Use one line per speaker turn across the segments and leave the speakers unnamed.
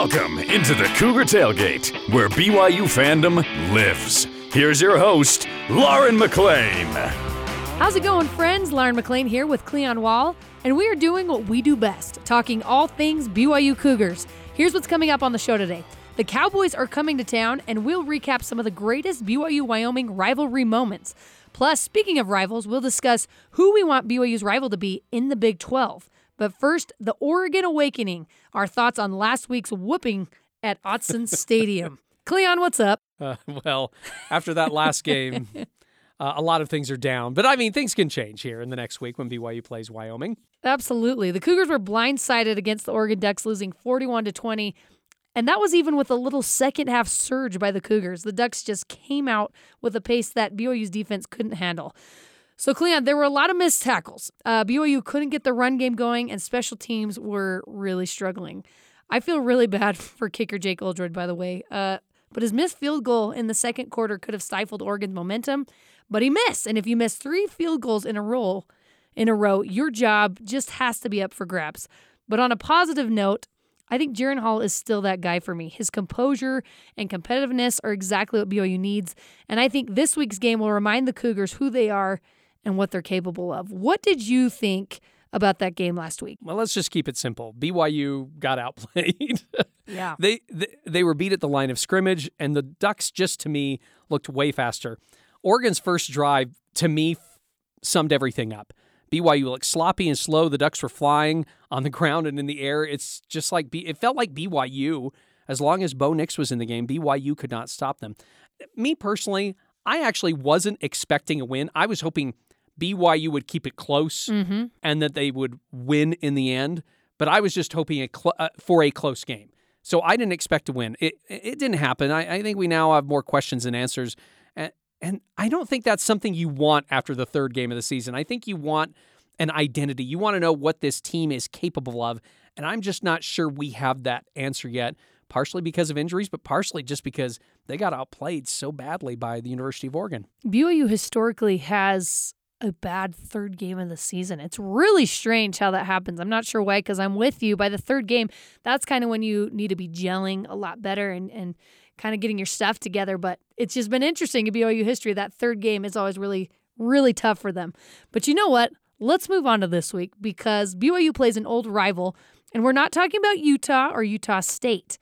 Welcome into the Cougar Tailgate, where BYU fandom lives. Here's your host, Lauren McLean.
How's it going, friends? Lauren McLean here with Cleon Wall, and we are doing what we do best talking all things BYU Cougars. Here's what's coming up on the show today. The Cowboys are coming to town, and we'll recap some of the greatest BYU Wyoming rivalry moments. Plus, speaking of rivals, we'll discuss who we want BYU's rival to be in the Big 12. But first, the Oregon Awakening, our thoughts on last week's whooping at Autzen Stadium. Cleon, what's up?
Uh, well, after that last game, uh, a lot of things are down. But I mean, things can change here in the next week when BYU plays Wyoming.
Absolutely. The Cougars were blindsided against the Oregon Ducks, losing 41 to 20. And that was even with a little second half surge by the Cougars. The Ducks just came out with a pace that BYU's defense couldn't handle. So, Cleon, there were a lot of missed tackles. Uh, BYU couldn't get the run game going, and special teams were really struggling. I feel really bad for kicker Jake Oldroyd, by the way. Uh, but his missed field goal in the second quarter could have stifled Oregon's momentum, but he missed. And if you miss three field goals in a row, in a row, your job just has to be up for grabs. But on a positive note, I think Jaren Hall is still that guy for me. His composure and competitiveness are exactly what BYU needs. And I think this week's game will remind the Cougars who they are and what they're capable of. What did you think about that game last week?
Well, let's just keep it simple. BYU got outplayed.
Yeah.
they, they they were beat at the line of scrimmage, and the Ducks just to me looked way faster. Oregon's first drive to me summed everything up. BYU looked sloppy and slow. The Ducks were flying on the ground and in the air. It's just like B- it felt like BYU. As long as Bo Nix was in the game, BYU could not stop them. Me personally, I actually wasn't expecting a win. I was hoping BYU would keep it close
Mm-hmm.
and that they would win in the end. But I was just hoping a cl- uh, for a close game. So I didn't expect to win. It it didn't happen. I, I think we now have more questions than answers. And, and I don't think that's something you want after the third game of the season. I think you want an identity. You want to know what this team is capable of. And I'm just not sure we have that answer yet, partially because of injuries, but partially just because they got outplayed so badly by the University of Oregon.
BYU historically has a bad third game of the season. It's really strange how that happens. I'm not sure why, because I'm with you. By the third game, that's kind of when you need to be gelling a lot better and, and kind of getting your stuff together. But it's just been interesting in BYU history. That third game is always really, really tough for them. But you know what? Let's move on to this week because BYU plays an old rival, and we're not talking about Utah or Utah State.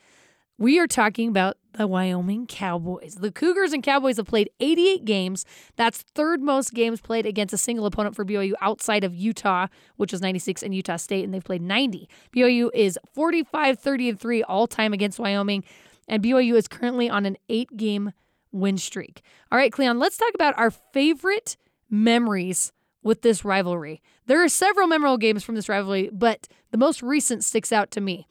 We are talking about the Wyoming Cowboys. The Cougars and Cowboys have played 88 games. That's third most games played against a single opponent for BYU outside of Utah, which was 96, and Utah State, and they've played 90. BYU is 45, 30, and 3 all time against Wyoming, and BYU is currently on an eight game win streak. All right, Cleon, let's talk about our favorite memories with this rivalry. There are several memorable games from this rivalry, but the most recent sticks out to me.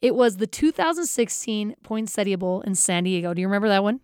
It was the 2016 Poinsettia Bowl in San Diego. Do you remember that one?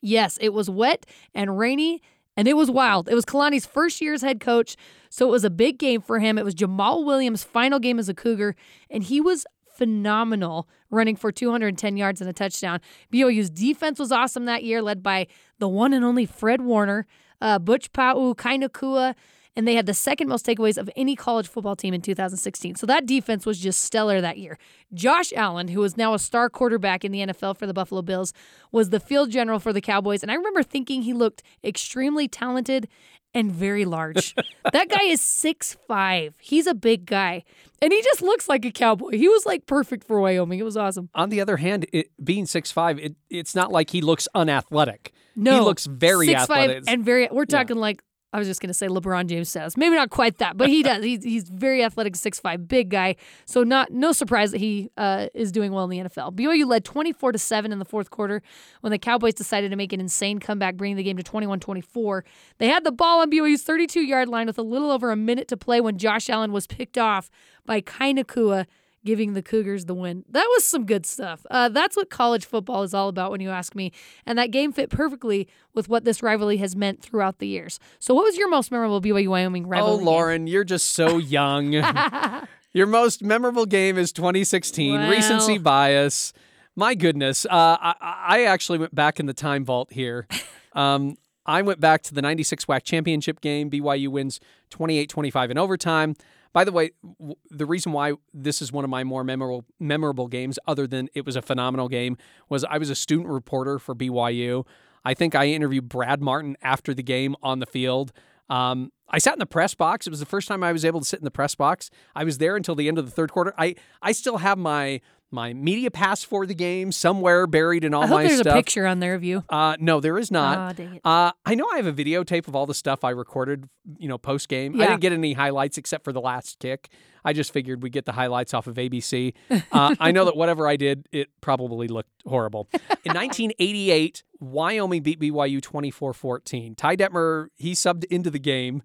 Yes, it was wet and rainy and it was wild. It was Kalani's first year as head coach, so it was a big game for him. It was Jamaal Williams' final game as a Cougar, and he was phenomenal running for 210 yards and a touchdown. BYU's defense was awesome that year, led by the one and only Fred Warner, uh, Butch Pau, Kai Nacua, and they had the second most takeaways of any college football team in 2016. So that defense was just stellar that year. Josh Allen, who is now a star quarterback in the NFL for the Buffalo Bills, was the field general for the Cowboys. And I remember thinking he looked extremely talented and very large. that guy is six five. He's a big guy. And he just looks like a cowboy. He was like perfect for Wyoming. It was awesome.
On the other hand, it, being 6'5", it, it's not like he looks unathletic.
No.
He looks very
six
athletic.
five and very we're talking like I was just going to say LeBron James says. Maybe not quite that, but he does. He's, he's very athletic, six five, big guy. So not no surprise that he uh, is doing well in the NFL. BYU led 24 to 7 in the fourth quarter when the Cowboys decided to make an insane comeback, bringing the game to 21-24. They had the ball on BYU's 32-yard line with a little over a minute to play when Josh Allen was picked off by Kai Nacua giving the Cougars the win. That was some good stuff. Uh, that's what college football is all about when you ask me. And that game fit perfectly with what this rivalry has meant throughout the years. So, what was your most memorable BYU Wyoming
oh,
rivalry? game?
Lauren, you're just so young. Your most memorable game is 2016.
Wow.
Recency bias. My goodness. Uh, I, I actually went back in the time vault here. Um, I went back to the 96 WAC championship game. BYU wins 28 25 in overtime. By the way, w- the reason why this is one of my more memorable memorable games, other than it was a phenomenal game, was I was a student reporter for BYU. I think I interviewed Brad Martin after the game on the field. Um, I sat in the press box. It was the first time I was able to sit in the press box. I was there until the end of the third quarter. I I still have my my media pass for the game somewhere buried in all
I hope
my
there's
stuff.
a picture on there of you.
Uh, no, there is not.
It.
Uh, I know I have a videotape of all the stuff I recorded, you know, post game. I didn't get any highlights except for the last kick. I just figured we'd get the highlights off of ABC. Uh, I know that whatever I did, it probably looked horrible. In 1988, Wyoming beat BYU 24 14. Ty Detmer, he subbed into the game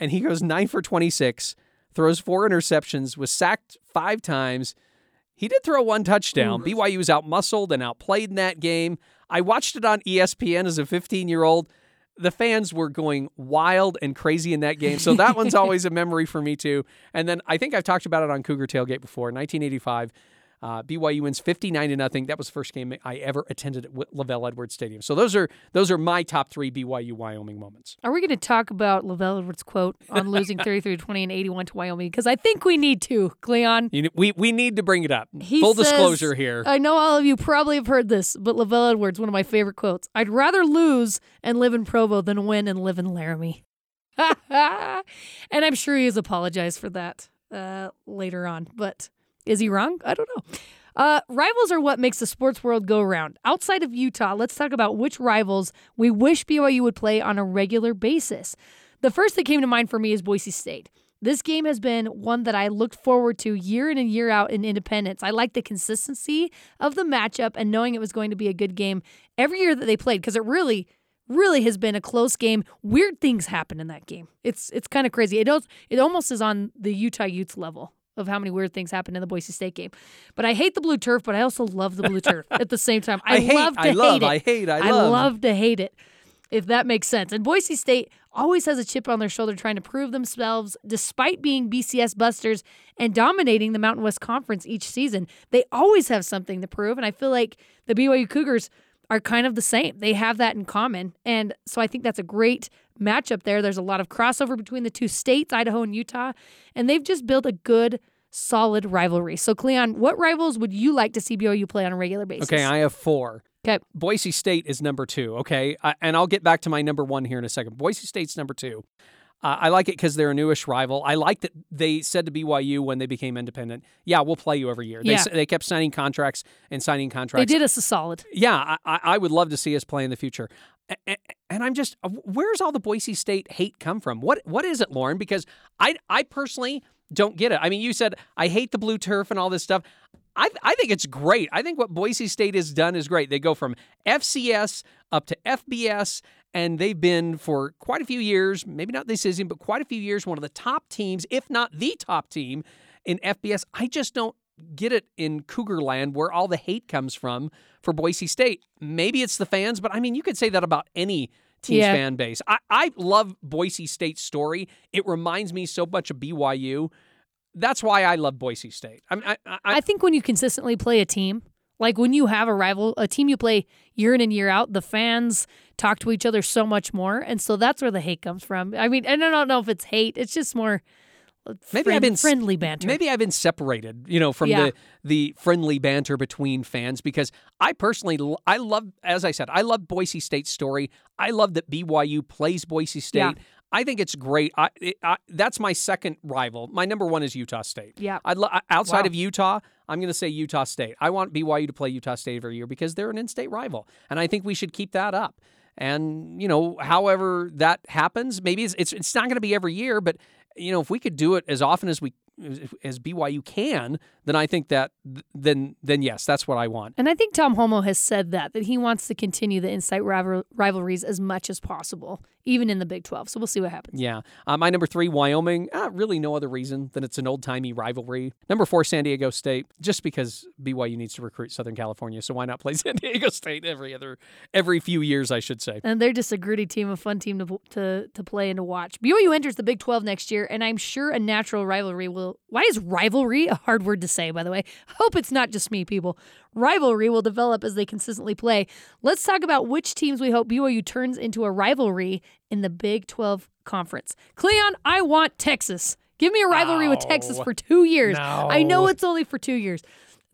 and he goes 9 for 26, throws four interceptions, was sacked five times. He did throw one touchdown. Mm-hmm. BYU was outmuscled and outplayed in that game. I watched it on ESPN as a 15 year old. The fans were going wild and crazy in that game. So that one's always a memory for me, too. And then I think I've talked about it on Cougar Tailgate before. 1985, uh, BYU wins 59 to nothing. That was the first game I ever attended at LaVell Edwards Stadium. So those are those are my top three BYU Wyoming moments.
Are we going to talk about LaVell Edwards' quote on losing 33 20 and 81 to Wyoming? Because I think we need to, Cleon.
You we we need to bring it up.
He
Full
says-
disclosure here.
I know all of you probably have heard this, but LaVell Edwards, one of my favorite quotes I'd rather lose and live in Provo than win and live in Laramie. and I'm sure he has apologized for that uh, later on, but is he wrong? I don't know. Uh, rivals are what makes the sports world go round. Outside of Utah, let's talk about which rivals we wish BYU would play on a regular basis. The first that came to mind for me is Boise State. This game has been one that I looked forward to year in and year out in Independence. I like the consistency of the matchup and knowing it was going to be a good game every year that they played because it really, really has been a close game. Weird things happen in that game. It's it's kind of crazy. It does, it almost is on the Utah Utes level of how many weird things happen in the Boise State game. But I hate the blue turf, but I also love the blue turf at the same time. I,
I hate,
love to
I love,
hate it.
I hate, I
I
love.
love to hate it, if that makes sense. And Boise State always has a chip on their shoulder trying to prove themselves despite being BCS busters and dominating the Mountain West Conference each season. They always have something to prove. And I feel like the BYU Cougars are kind of the same. They have that in common. And so I think that's a great matchup there. There's a lot of crossover between the two states, Idaho and Utah, and they've just built a good, solid rivalry. So, Cleon, what rivals would you like to see BYU play on a regular basis?
Okay, I have four.
Okay.
Boise State is number two. Okay, I, and I'll get back to my number one here in a second. Boise State's number two. Uh, I like it because they're a newish rival. I like that they said to BYU when they became independent, "Yeah, we'll play you every year." They
Yeah.
s- they kept signing contracts and signing contracts.
They did us a solid.
Yeah, I I would love to see us play in the future. And I'm just, uh, where's all the Boise State hate come from? What what is it, Lauren? Because I I personally don't get it. I mean, you said I hate the blue turf and all this stuff. I I think it's great. I think what Boise State has done is great. They go from FCS up to FBS, and they've been for quite a few years, maybe not this season, but quite a few years, one of the top teams, if not the top team in FBS. I just don't get it in Cougar land where all the hate comes from for Boise State. Maybe it's the fans, but I mean, you could say that about any team's
Yeah.
fan base. I, I love Boise State's story. It reminds me so much of BYU. That's why I love Boise State. I, mean, I, I,
I think when you consistently play a team, like when you have a rival, a team you play year in and year out, the fans talk to each other so much more, and so that's where the hate comes from. I mean, and I don't know if it's hate; it's just more
Maybe
friend-
I've been
friendly banter.
Maybe I've been separated, you know, from
Yeah.
the the friendly banter between fans because I personally I love as I said, I love Boise State's story. I love that BYU plays Boise State.
Yeah.
I think it's great. I, it, I that's my second rival. My number 1 is Utah State.
Yeah.
I'd lo- uh, outside
Wow.
of Utah, I'm going to say Utah State. I want BYU to play Utah State every year because they're an in-state rival, and I think we should keep that up. And you know, however that happens, maybe it's it's, it's not going to be every year, but you know, if we could do it as often as we as BYU can, then I think that then then yes, that's what I want.
And I think Tom Holmoe has said that that he wants to continue the insight rival- rivalries as much as possible, even in the Big Twelve. So we'll see what happens.
Yeah. Uh, my number three, Wyoming. Uh, really, no other reason than it's an old timey rivalry. Number four, San Diego State, just because BYU needs to recruit Southern California. So why not play San Diego State every other every few years? I should say.
And they're just a gritty team, a fun team to to to play and to watch. BYU enters the Big 12 next year, and I'm sure a natural rivalry will. Why is rivalry a hard word to say? By the way, hope it's not just me, people. Rivalry will develop as they consistently play. Let's talk about which teams we hope BYU turns into a rivalry in the Big 12 conference. Cleon, I want Texas. Give me a rivalry with Texas for two years. I know it's only for two years.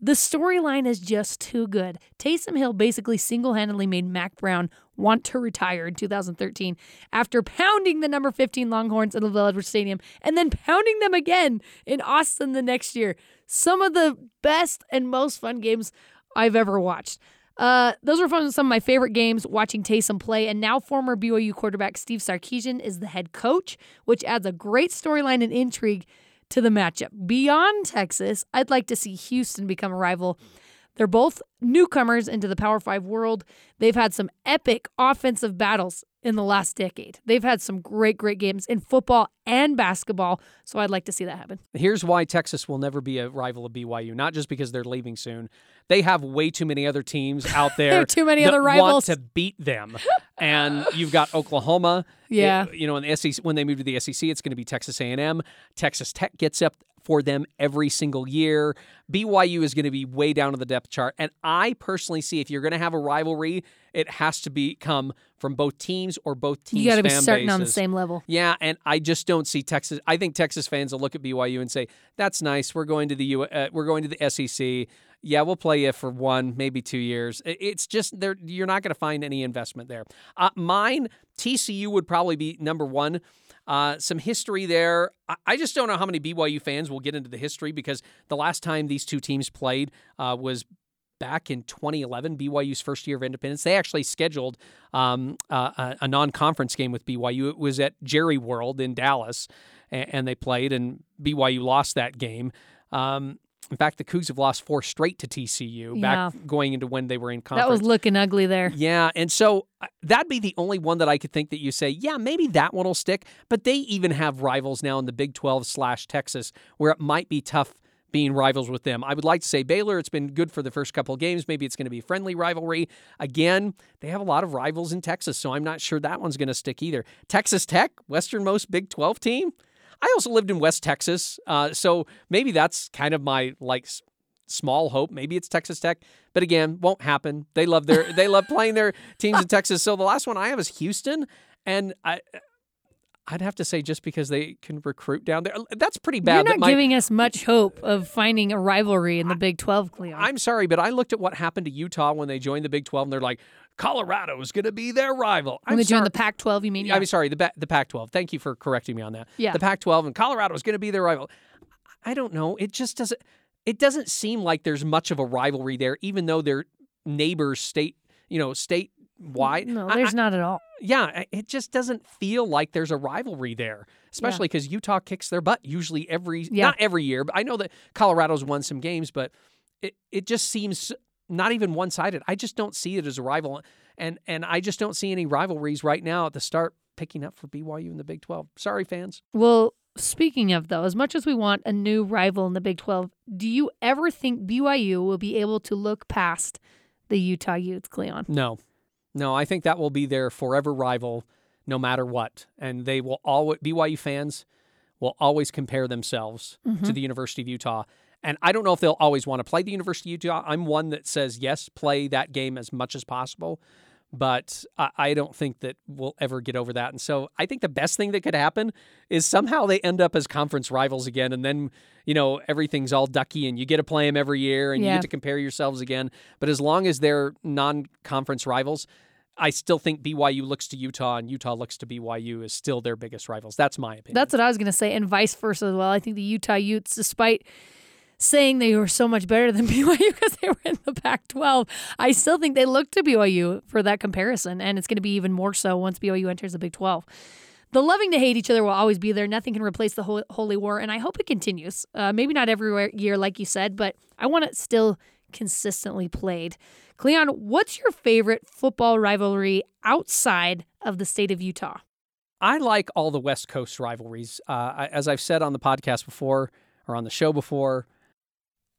The storyline is just too good. Taysom Hill basically single handedly made Mack Brown want to retire in 2013 after pounding the number 15 Longhorns at the Village Stadium and then pounding them again in Austin the next year. Some of the best and most fun games I've ever watched. Uh, those were some of my favorite games watching Taysom play. And now, former BYU quarterback Steve Sarkisian is the head coach, which adds a great storyline and intrigue to the matchup. Beyond Texas, I'd like to see Houston become a rival. They're both newcomers into the Power Five world. They've had some epic offensive battles in the last decade. They've had some great, great games in football and basketball. So I'd like to see that happen.
Here's why Texas will never be a rival of BYU, not just because they're leaving soon. They have way too many other teams out there.
There are too many
that
other
want
rivals.
to beat them. and you've got Oklahoma.
Yeah.
It- you know, in the SEC, when they move to the SEC, it's going to be Texas A&M. Texas Tech gets up for them every single year. BYU is going to be way down on the depth chart. And I personally see if you're going to have a rivalry, it has to be come from both teams or both teams.
You got to be starting on the same level.
Yeah, and I just don't see Texas. I think Texas fans will look at BYU and say, "That's nice. We're going to the U. Uh, we're going to the SEC. Yeah, we'll play you for one, maybe two years. It's just there. You're not going to find any investment there. Uh, mine, TCU would probably be number one. Uh, some history there. I- just don't know how many BYU fans will get into the history because the last time these two teams played uh, was back in 2011, BYU's first year of independence. They actually scheduled um, uh, a, a non-conference game with BYU. It was at Jerry World in Dallas, and they played, and BYU lost that game. Um, in fact, the Cougs have lost four straight to TCU back going into when they were in conference.
That was looking ugly there.
Yeah, and so uh, that'd be the only one that I could think that you say, yeah, maybe that one will stick. But they even have rivals now in the Big 12 slash Texas, where it might be tough being rivals with them. I would like to say Baylor. It's been good for the first couple of games. Maybe it's going to be a friendly rivalry. Again, they have a lot of rivals in Texas, so I'm not sure that one's going to stick either. Texas Tech, westernmost Big 12 team. I also lived in West Texas, uh, so maybe that's kind of my like s- small hope. Maybe it's Texas Tech, but again, won't happen. They love their they love playing their teams in Texas. So the last one I have is Houston, and I. I'd have to say just because they can recruit down there, that's pretty bad.
You're not
my-
giving us much hope of finding a rivalry in the Big 12, Cleon.
I'm sorry, but I looked at what happened to Utah when they joined the Big 12, and they're like, Colorado is going to be their rival.
when
I'm
they joined
sorry.
the Pac 12, you mean? Yeah.
I'm sorry, the ba- the Pac-12. Thank you for correcting me on that.
Yeah.
The Pac-12 and Colorado is going to be their rival. I don't know. It just doesn't. It doesn't seem like there's much of a rivalry there, even though they're neighbors, state, you know, state wide.
no,
I-
there's not at all.
yeah, I- it just doesn't feel like there's a rivalry there, especially because Utah kicks their butt usually every,
Yeah.
not every year, but I know that Colorado's won some games, but it, it just seems not even one sided. I just don't see it as a rival. And, and I just don't see any rivalries right now at the start picking up for BYU in the Big 12. Sorry, fans.
Well, speaking of though, as much as we want a new rival in the Big 12, do you ever think BYU will be able to look past the Utah Utes, Cleon?
No, no, I think that will be their forever rival no matter what. And they will always, BYU fans will always compare themselves mm-hmm. to the University of Utah. And I don't know if they'll always want to play the University of Utah. I'm one that says, yes, play that game as much as possible. But I, I don't think that we'll ever get over that. And so I think the best thing that could happen is somehow they end up as conference rivals again. And then, you know, everything's all ducky and you get to play them every year and you get to compare yourselves again. But as long as they're non conference rivals, I still think BYU looks to Utah and Utah looks to BYU as still their biggest rivals. That's my opinion.
That's what I was going to say, and vice versa as well. I think the Utah Utes, despite saying they were so much better than BYU because they were in the Pac 12, I still think they look to BYU for that comparison, and it's going to be even more so once BYU enters the Big 12. The loving to hate each other will always be there. Nothing can replace the hol- holy war, and I hope it continues. Uh, maybe not every year, like you said, but I want it still consistently played. Cleon, what's your favorite football rivalry outside of the state of Utah?
I like all the West Coast rivalries. Uh, as I've said on the podcast before or on the show before,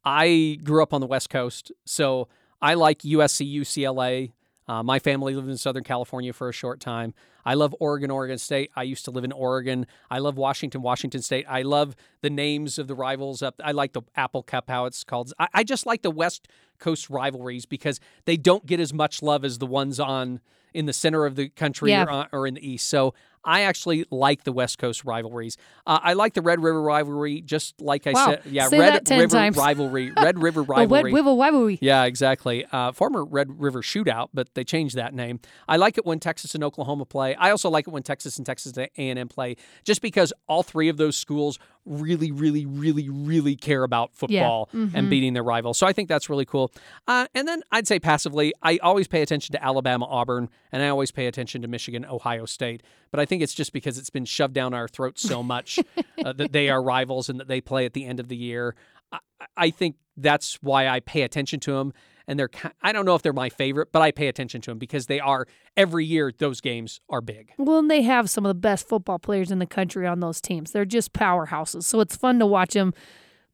I grew up on the West Coast, so I like USC, UCLA. Uh, my family lived in Southern California for a short time. I love Oregon, Oregon State. I used to live in Oregon. I love Washington, Washington State. I love the names of the rivals. Up, I like the Apple Cup, how it's called. I, I just like the West Coast rivalries because they don't get as much love as the ones on in the center of the country
Yeah.
or, on- or in the East. So I actually like the West Coast rivalries. Uh, I like the Red River rivalry, just like I
Wow.
said. Yeah,
Say
Red
that 10
River
times.
rivalry. Red River rivalry.
Wed Wivel Rivalry.
Yeah, exactly. Uh, former Red River Shootout, but they changed that name. I like it when Texas and Oklahoma play. I also like it when Texas and Texas A&M play, just because all three of those schools really, really, really, really care about football
Mm-hmm.
and beating their rivals. So I think that's really cool. Uh, and then I'd say passively, I always pay attention to Alabama, Auburn, and I always pay attention to Michigan, Ohio State. But I think it's just because it's been shoved down our throats so much uh, that they are rivals and that they play at the end of the year. I, I think that's why I pay attention to them. And they're I don't know if they're my favorite, but I pay attention to them because they are, every year, those games are big.
Well, and they have some of the best football players in the country on those teams. They're just powerhouses. So it's fun to watch them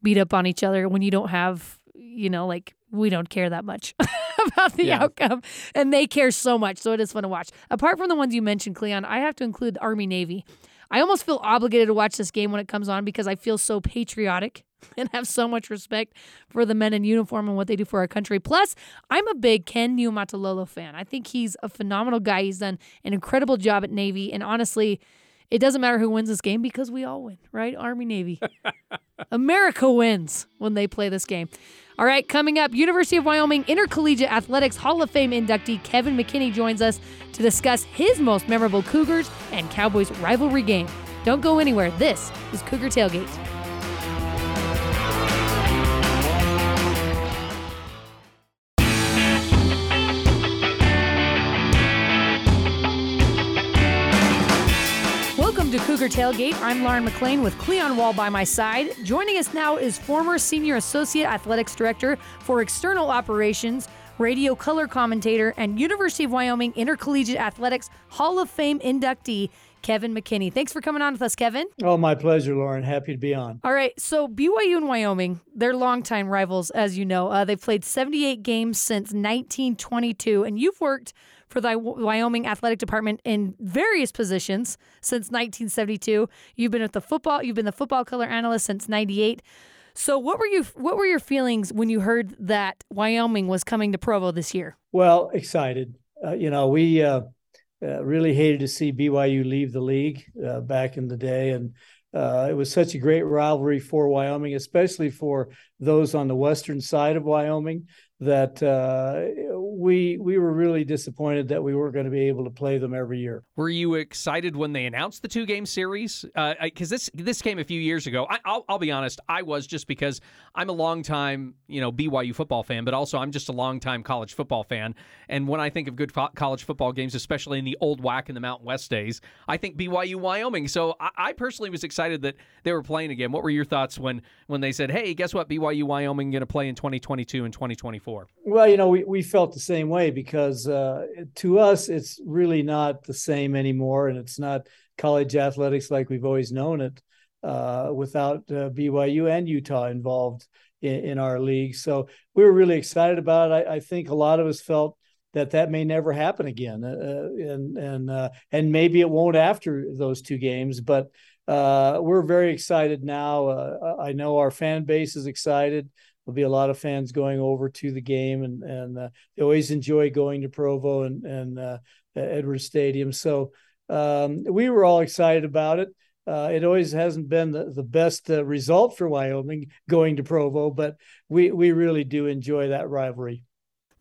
beat up on each other when you don't have, you know, like we don't care that much about the
Yeah.
outcome. And they care so much. So it is fun to watch. Apart from the ones you mentioned, Cleon, I have to include Army Navy. I almost feel obligated to watch this game when it comes on because I feel so patriotic and have so much respect for the men in uniform and what they do for our country. Plus, I'm a big Ken Niumatalolo fan. I think he's a phenomenal guy. He's done an incredible job at Navy. And honestly, it doesn't matter who wins this game because we all win, right? Army, Navy. America wins when they play this game. All right, coming up, University of Wyoming Intercollegiate Athletics Hall of Fame inductee Kevin McKinney joins us to discuss his most memorable Cougars and Cowboys rivalry game. Don't go anywhere. This is Cougar Tailgate. Cougar Tailgate. I'm Lauren McLean with Cleon Wall by my side. Joining us now is former Senior Associate Athletics Director for External Operations, radio color commentator, and University of Wyoming Intercollegiate Athletics Hall of Fame inductee, Kevin McKinney. Thanks for coming on with us, Kevin.
Oh, my pleasure, Lauren. Happy to be on.
All right, so BYU and Wyoming, they're longtime rivals, as you know. Uh, they've played 78 games since 1922, and you've worked for the Wyoming Athletic Department in various positions since 1972. You've been at the football, you've been the football color analyst since 98. So, what were you? What were your feelings when you heard that Wyoming was coming to Provo this year?
Well, excited. Uh, you know, we uh, uh, really hated to see BYU leave the league uh, back in the day, and uh, it was such a great rivalry for Wyoming, especially for those on the western side of Wyoming. That uh, we we were really disappointed that we weren't going to be able to play them every year.
Were you excited when they announced the two game series? Because this this came a few years ago. I, I'll, I'll be honest, I was just because I'm a long time you know BYU football fan, but also I'm just a long time college football fan. And when I think of good fo- college football games, especially in the old WAC in the Mountain West days, I think BYU Wyoming. So I, I personally was excited that they were playing again. What were your thoughts when when they said, "Hey, guess what? BYU Wyoming going to play in 2022 and 2024"?
Well, you know, we, we felt the same way because uh, to us, it's really not the same anymore. And it's not college athletics like we've always known it uh, without uh, BYU and Utah involved in, in, our league. So we were really excited about it. I, I, think a lot of us felt that that may never happen again. Uh, and, and, uh, and maybe it won't after those two games, but uh, we're very excited now. Uh, I know our fan base is excited there'll be a lot of fans going over to the game and and uh, they always enjoy going to Provo and and uh, Edwards Stadium. So um, we were all excited about it. Uh, it always hasn't been the, the best uh, result for Wyoming going to Provo, but we we really do enjoy that rivalry.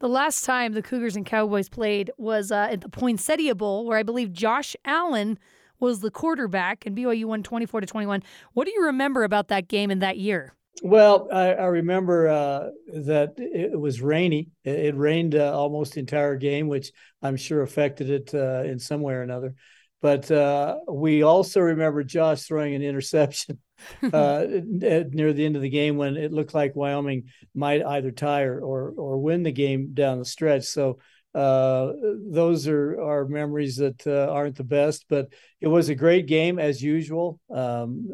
The last time the Cougars and Cowboys played was uh, at the Poinsettia Bowl, where I believe Josh Allen was the quarterback, and BYU won twenty four to twenty one. What do you remember about that game in that year?
Well, I, I remember uh, that it was rainy. It, it rained uh, almost the entire game, which I'm sure affected it uh, in some way or another. But uh, we also remember Josh throwing an interception uh, near the end of the game when it looked like Wyoming might either tie or or, or win the game down the stretch. So uh, those are are memories that aren't the best, but it was a great game as usual. Um,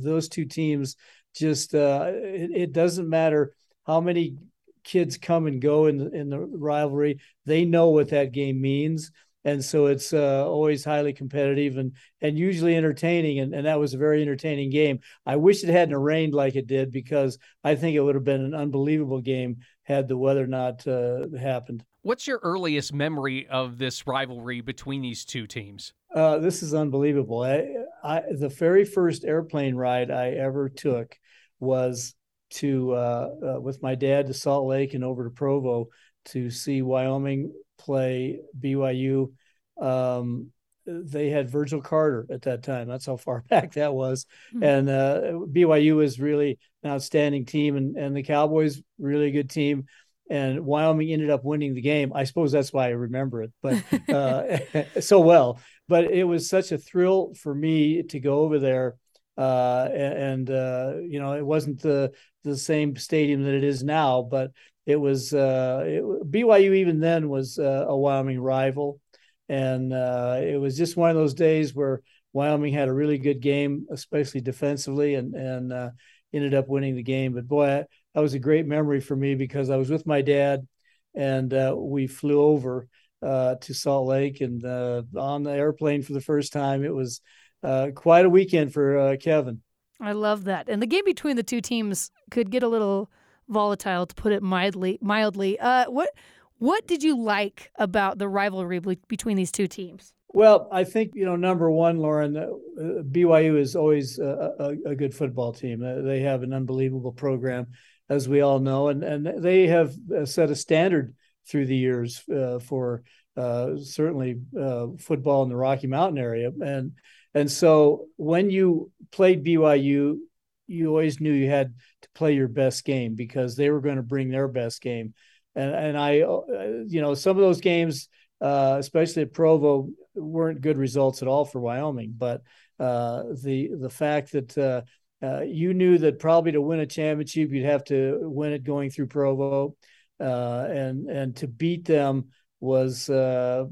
those two teams just uh, it, it, doesn't matter how many kids come and go in the, in the rivalry they know what that game means and so it's uh, always highly competitive and and usually entertaining and, and that was a very entertaining game i wish it hadn't rained like it did because i think it would have been an unbelievable game had the weather not uh, happened
What's your earliest memory of this rivalry between these two teams?
Uh, this is unbelievable. I, I, the very first airplane ride I ever took was to uh, uh, with my dad to Salt Lake and over to Provo to see Wyoming play BYU. Um, they had Virgil Carter at that time. That's how far back that was. Mm-hmm. And uh, BYU was really an outstanding team, and and the Cowboys really good team. And Wyoming ended up winning the game. I suppose that's why I remember it, but uh, so well. But it was such a thrill for me to go over there uh, and uh, you know it wasn't the the same stadium that it is now, but it was uh, it, BYU even then was uh, a Wyoming rival, and uh, it was just one of those days where Wyoming had a really good game, especially defensively, and and ended up winning the game. But boy, that was a great memory for me because I was with my dad, and we flew over to Salt Lake, and on the airplane for the first time, it was uh, quite a weekend for uh, Kevin.
I love that. And the game between the two teams could get a little volatile, to put it mildly. Mildly, uh, what what did you like about the rivalry between these two teams?
Well, I think you know number one, Lauren, uh, BYU is always a, a, a, good football team. Uh, they have an unbelievable program, as we all know, and and they have uh, set a standard through the years uh, for uh, certainly uh, football in the Rocky Mountain area, and and so when you played BYU, you always knew you had to play your best game because they were going to bring their best game. And and I, uh, you know, some of those games, uh, especially at Provo, weren't good results at all for Wyoming. But uh, the the fact that uh, uh you knew that probably to win a championship, you'd have to win it going through Provo, uh, and and to beat them was uh,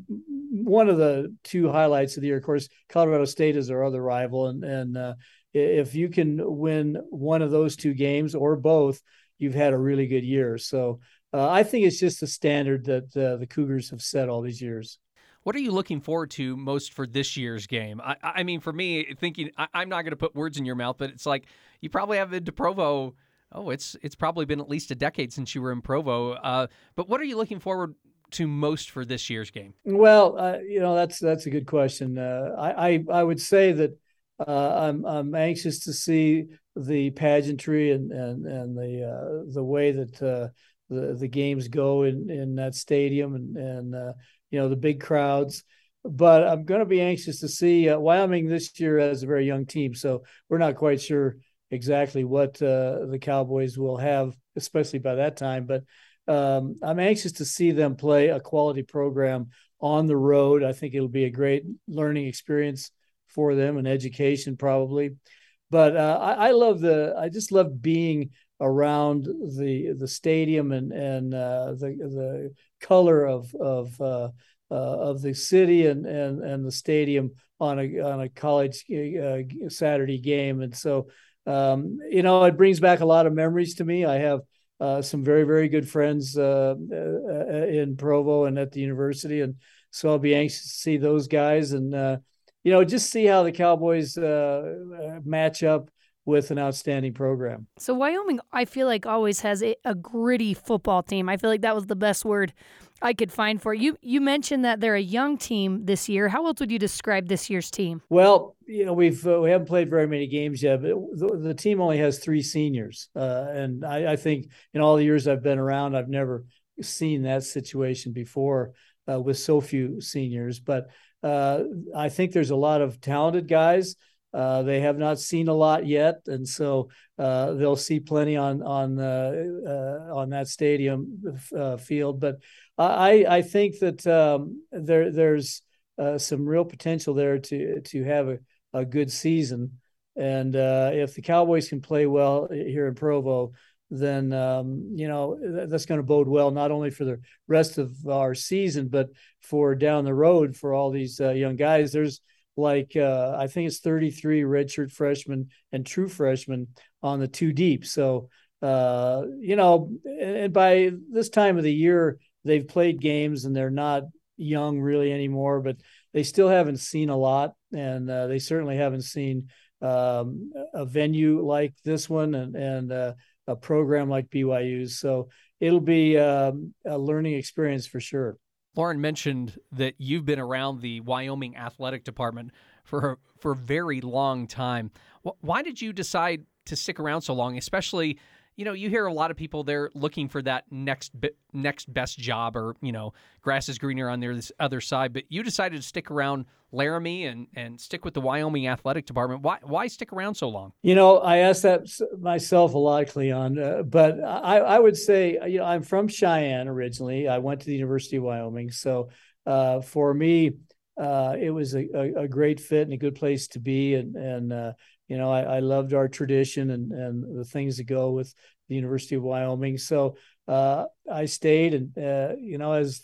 one of the two highlights of the year. Of course, Colorado State is our other rival, and and uh, if you can win one of those two games or both, you've had a really good year. So uh, I think it's just the standard that uh, the Cougars have set all these years.
What are you looking forward to most for this year's game? I, I mean, for me, thinking I, am not going to put words in your mouth, but it's like you probably have been to Provo. Oh, it's it's probably been at least a decade since you were in Provo. Uh, but what are you looking forward to most for this year's game?
Well, uh, you know that's that's a good question. Uh, I, I, I would say that uh, I'm I'm anxious to see the pageantry and and and the uh, the way that uh, the the games go in in that stadium and and uh, you know the big crowds. But I'm going to be anxious to see Wyoming this year as a very young team, so we're not quite sure exactly what the Cowboys will have, especially by that time. But um, I'm anxious to see them play a quality program on the road. I think it'll be a great learning experience for them and education probably. But uh, I, I, love the I just love being around the the stadium and and uh, the the color of of uh, uh of the city and and and the stadium on a on a college uh, Saturday game. And so um, you know it brings back a lot of memories to me. I have uh, some very very good friends uh, uh, in Provo and at the university, and so I'll be anxious to see those guys and uh, you know just see how the Cowboys uh, match up with an outstanding program.
So Wyoming, I feel like always has a, a gritty football team. I feel like that was the best word I could find for you. You mentioned that they're a young team this year. How else would you describe this year's team?
Well, you know, we've uh, we haven't played very many games yet, but the, the team only has three seniors, uh, and I, I, think in all the years I've been around, I've never seen that situation before uh, with so few seniors. But uh, I think there's a lot of talented guys. Uh, they have not seen a lot yet, and so uh, they'll see plenty on on uh, uh on that stadium uh, field. But I I think that um, there there's some real potential there to to have a, a good season, and if the Cowboys can play well here in Provo, then um, you know that's going to bode well not only for the rest of our season, but for down the road for all these young guys. There's like uh, I think it's 33 redshirt freshmen and true freshmen on the two deep. So uh, you know, and by this time of the year, they've played games and they're not young really anymore, but they still haven't seen a lot, and uh, they certainly haven't seen um, a venue like this one and and uh, a program like BYU's. So it'll be um, a learning experience for sure.
Lauren mentioned that you've been around the Wyoming athletic department for for a very long time. Why did you decide to stick around so long, especially you know, you hear a lot of people they're looking for that next next best job, or you know, grass is greener on their this other side. But you decided to stick around Laramie and and stick with the Wyoming athletic department. Why why stick around so long?
You know, I asked that myself a lot, Cleon. Uh, but I I would say, you know, I'm from Cheyenne originally. I went to the University of Wyoming, so uh, for me. Uh, it was a, a, a, great fit and a good place to be, and and uh, you know, I, I, loved our tradition and, and the things that go with the University of Wyoming. So uh, I stayed, and uh, you know, as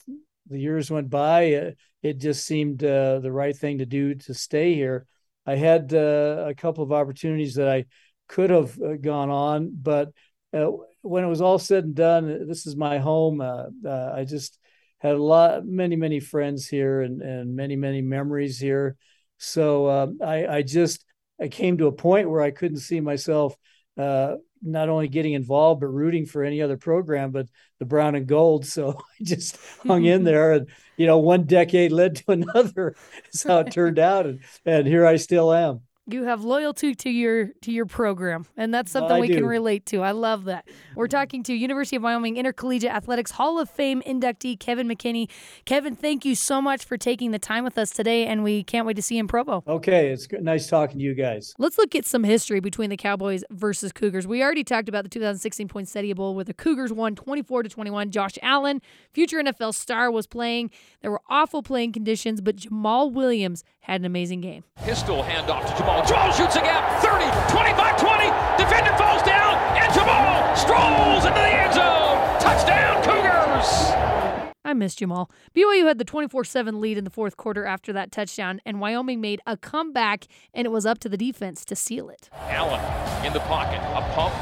the years went by, uh, it just seemed uh, the right thing to do to stay here. I had uh, a couple of opportunities that I could have uh, gone on, but when it was all said and done, this is my home. I just had a lot, many, many friends here, and and many, many memories here. So um, I, I just I came to a point where I couldn't see myself uh, not only getting involved but rooting for any other program but the brown and gold. So i just hung in there and you know one decade led to another is how it turned out and, and here i still am
you have loyalty to your to your program, and that's something well, we do. can relate to. I love that. We're talking to University of Wyoming Intercollegiate Athletics Hall of Fame inductee Kevin McKinney. Kevin, thank you so much for taking the time with us today, and we can't wait to see you in Provo.
Okay, it's nice talking to you guys.
Let's look at some history between the Cowboys versus Cougars. We already talked about the 2016 Poinsettia Bowl, where the Cougars won 24 to 21. Josh Allen, future NFL star, was playing. There were awful playing conditions, but jamaal Williams had an amazing game.
Pistol handoff to Jamaal. Jamaal shoots a gap. 30, 25, 20. Defender falls down, and Jamaal strolls into the end zone. Touchdown, Cougars.
I missed Jamaal. BYU had the 24 7 lead in the fourth quarter after that touchdown, and Wyoming made a comeback, and it was up to the defense to seal it.
Allen in the pocket. A pump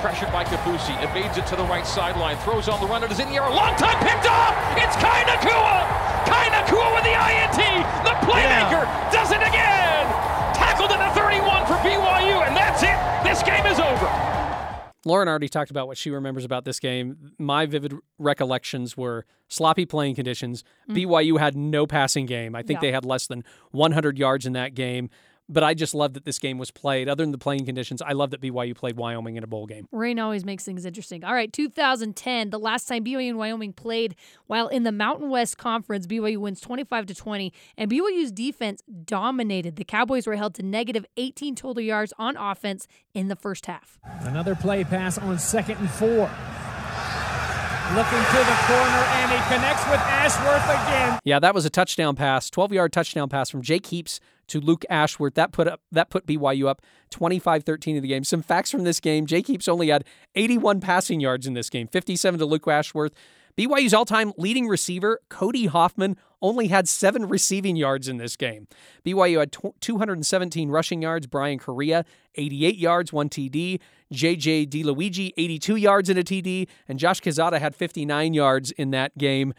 pressured by Kaufusi, evades it to the right sideline, throws on the run, it is in the air, long time picked off, it's Kai Nacua! Kai Nacua with the INT, the playmaker yeah.
Lauren already talked about what she remembers about this game. My vivid recollections were sloppy playing conditions. Mm-hmm. BYU had no passing game. I think yeah. they had less than 100 yards in that game but I just love that this game was played. Other than the playing conditions, I love that BYU played Wyoming in a bowl game.
Rain always makes things interesting. All right, 2010, the last time BYU and Wyoming played while in the Mountain West Conference, BYU wins 25 to 20, and BYU's defense dominated. The Cowboys were held to negative 18 total yards on offense in the first half.
Another play pass on second and four. Looking to the corner, and he connects with Ashworth again.
Yeah, that was a touchdown pass, 12 yard touchdown pass from Jake Heaps to Luke Ashworth. That put up that put BYU up 25-13 in the game. Some facts from this game. Jake Heaps only had 81 passing yards in this game, 57 to Luke Ashworth. BYU's all-time leading receiver, Cody Hoffman, only had seven receiving yards in this game. BYU had 217 rushing yards. Bryan Kariya, 88 yards, one TD. JJ DiLuigi, 82 yards in a TD. And Josh Quezada had 59 yards in that game.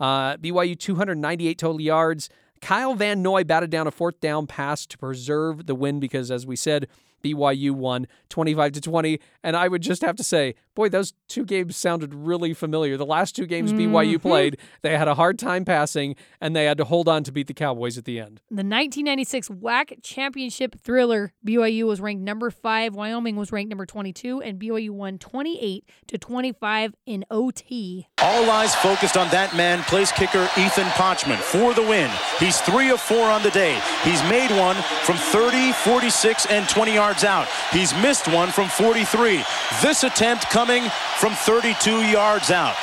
Uh, BYU 298 total yards. Kyle Van Noy batted down a fourth down pass to preserve the win because, as we said, BYU won 25 to 20. And I would just have to say, boy, those two games sounded really familiar. The last two games mm-hmm. BYU played, they had a hard time passing and they had to hold on to beat the Cowboys at the end.
The 1996 WAC championship thriller, BYU was ranked number five, Wyoming was ranked number 22, and BYU won 28 to 25 in OT.
All eyes focused on that man, place kicker Ethan Pochman for the win. He's three of four on the day. He's made one from 30, 46, and 20 yards yards out. He's missed one from 43. This attempt coming from 32 yards out.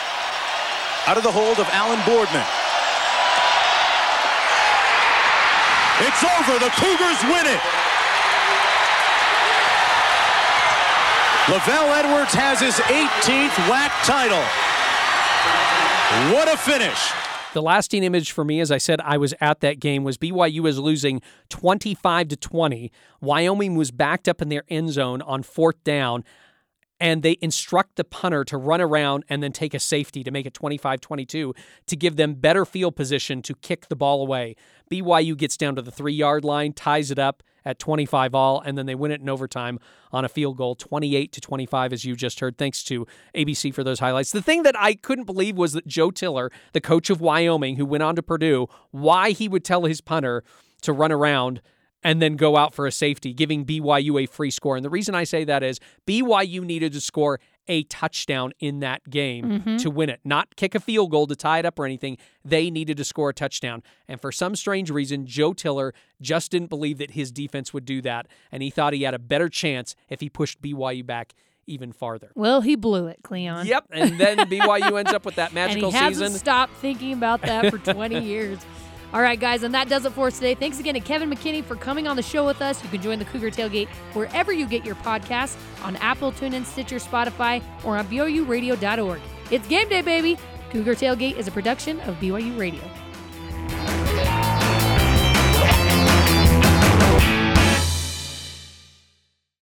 Out of the hold of Alan Boardman. It's over. The Cougars win it. LaVell Edwards has his 18th WAC title. What a finish.
The lasting image for me, as I said, I was at that game, was BYU was losing 25 to 20. Wyoming was backed up in their end zone on fourth down, and they instruct the punter to run around and then take a safety to make it 25 22 to give them better field position to kick the ball away. BYU gets down to the three yard line, ties it up, at 25 all, and then they win it in overtime on a field goal, 28 to 25, as you just heard. Thanks to ABC for those highlights. The thing that I couldn't believe was that Joe Tiller, the coach of Wyoming, who went on to Purdue, why he would tell his punter to run around and then go out for a safety, giving BYU a free score. And the reason I say that is BYU needed to score a touchdown in that game
Mm-hmm.
to win it, not kick a field goal to tie it up or anything. They needed to score a touchdown. And for some strange reason, Joe Tiller just didn't believe that his defense would do that. And he thought he had a better chance if he pushed BYU back even farther.
Well, he blew it, Cleon.
Yep. And then BYU ends up with that magical and
he hasn't
season.
stopped thinking about that for 20 years. All right, guys, and that does it for us today. Thanks again to Kevin McKinney for coming on the show with us. You can join the Cougar Tailgate wherever you get your podcasts on Apple, TuneIn, Stitcher, Spotify, or on BYURadio.org. It's game day, baby. Cougar Tailgate is a production of BYU Radio.